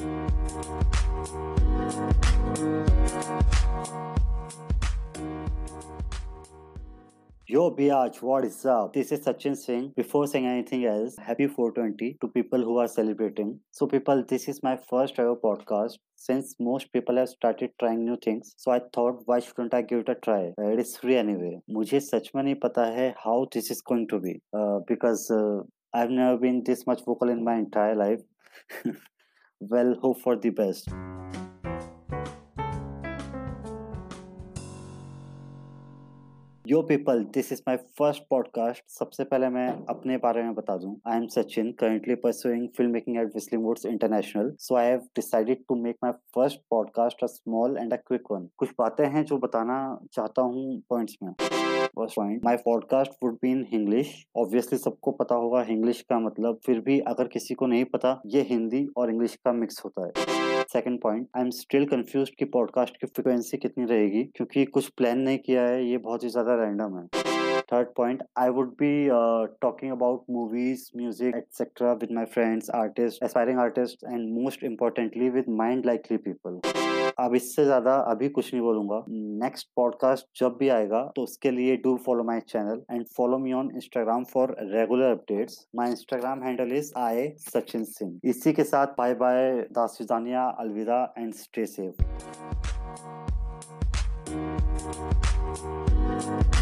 Yo, Biaj, what is up? This is Sachin Singh. Before saying anything else, happy 420 to people who are celebrating. So, people, this is my first ever podcast. Since most people have started trying new things, so I thought, why shouldn't I give it a try? Uh, it is free anyway. मुझे सच में नहीं पता है how this is going to be uh, because uh, I've never been this much vocal in my entire life. Well, hope for the best. Yo people this is my first podcast सबसे पहले मैं अपने बारे में बता दूँ। I am Sachin currently pursuing film making at Whistling Woods International so I have decided to make my first podcast a small and a quick one कुछ बातें हैं जो बताना चाहता हूँ पॉइंट्स में। First point my podcast would be in English obviously सबको पता होगा इंग्लिश का मतलब। फिर भी अगर किसी को नहीं पता, ये हिंदी और इंग्लिश का मिक्स होता है। Second point I am still confuse कि पॉडकास्ट की फ्रिक्वेंसी कितनी रहेगी। क्योंकि कुछ प्लान नहीं किया है। ये बहुत ही ज़्यादा रैंडम है। Third point I would be talking about movies music etcetera with my friends artist aspiring artist and most importantly with mind likely people अब इससे ज़्यादा अभी कुछ नहीं बोलूँगा। नेक्स्ट पॉडकास्ट जब भी आएगा तो उसके लिए do follow my channel and follow me on Instagram for regular updates my Instagram handle is I Sachin Singh इसी के साथ बाय बाय दासिदानिया अलविदा and stay safe Thank you.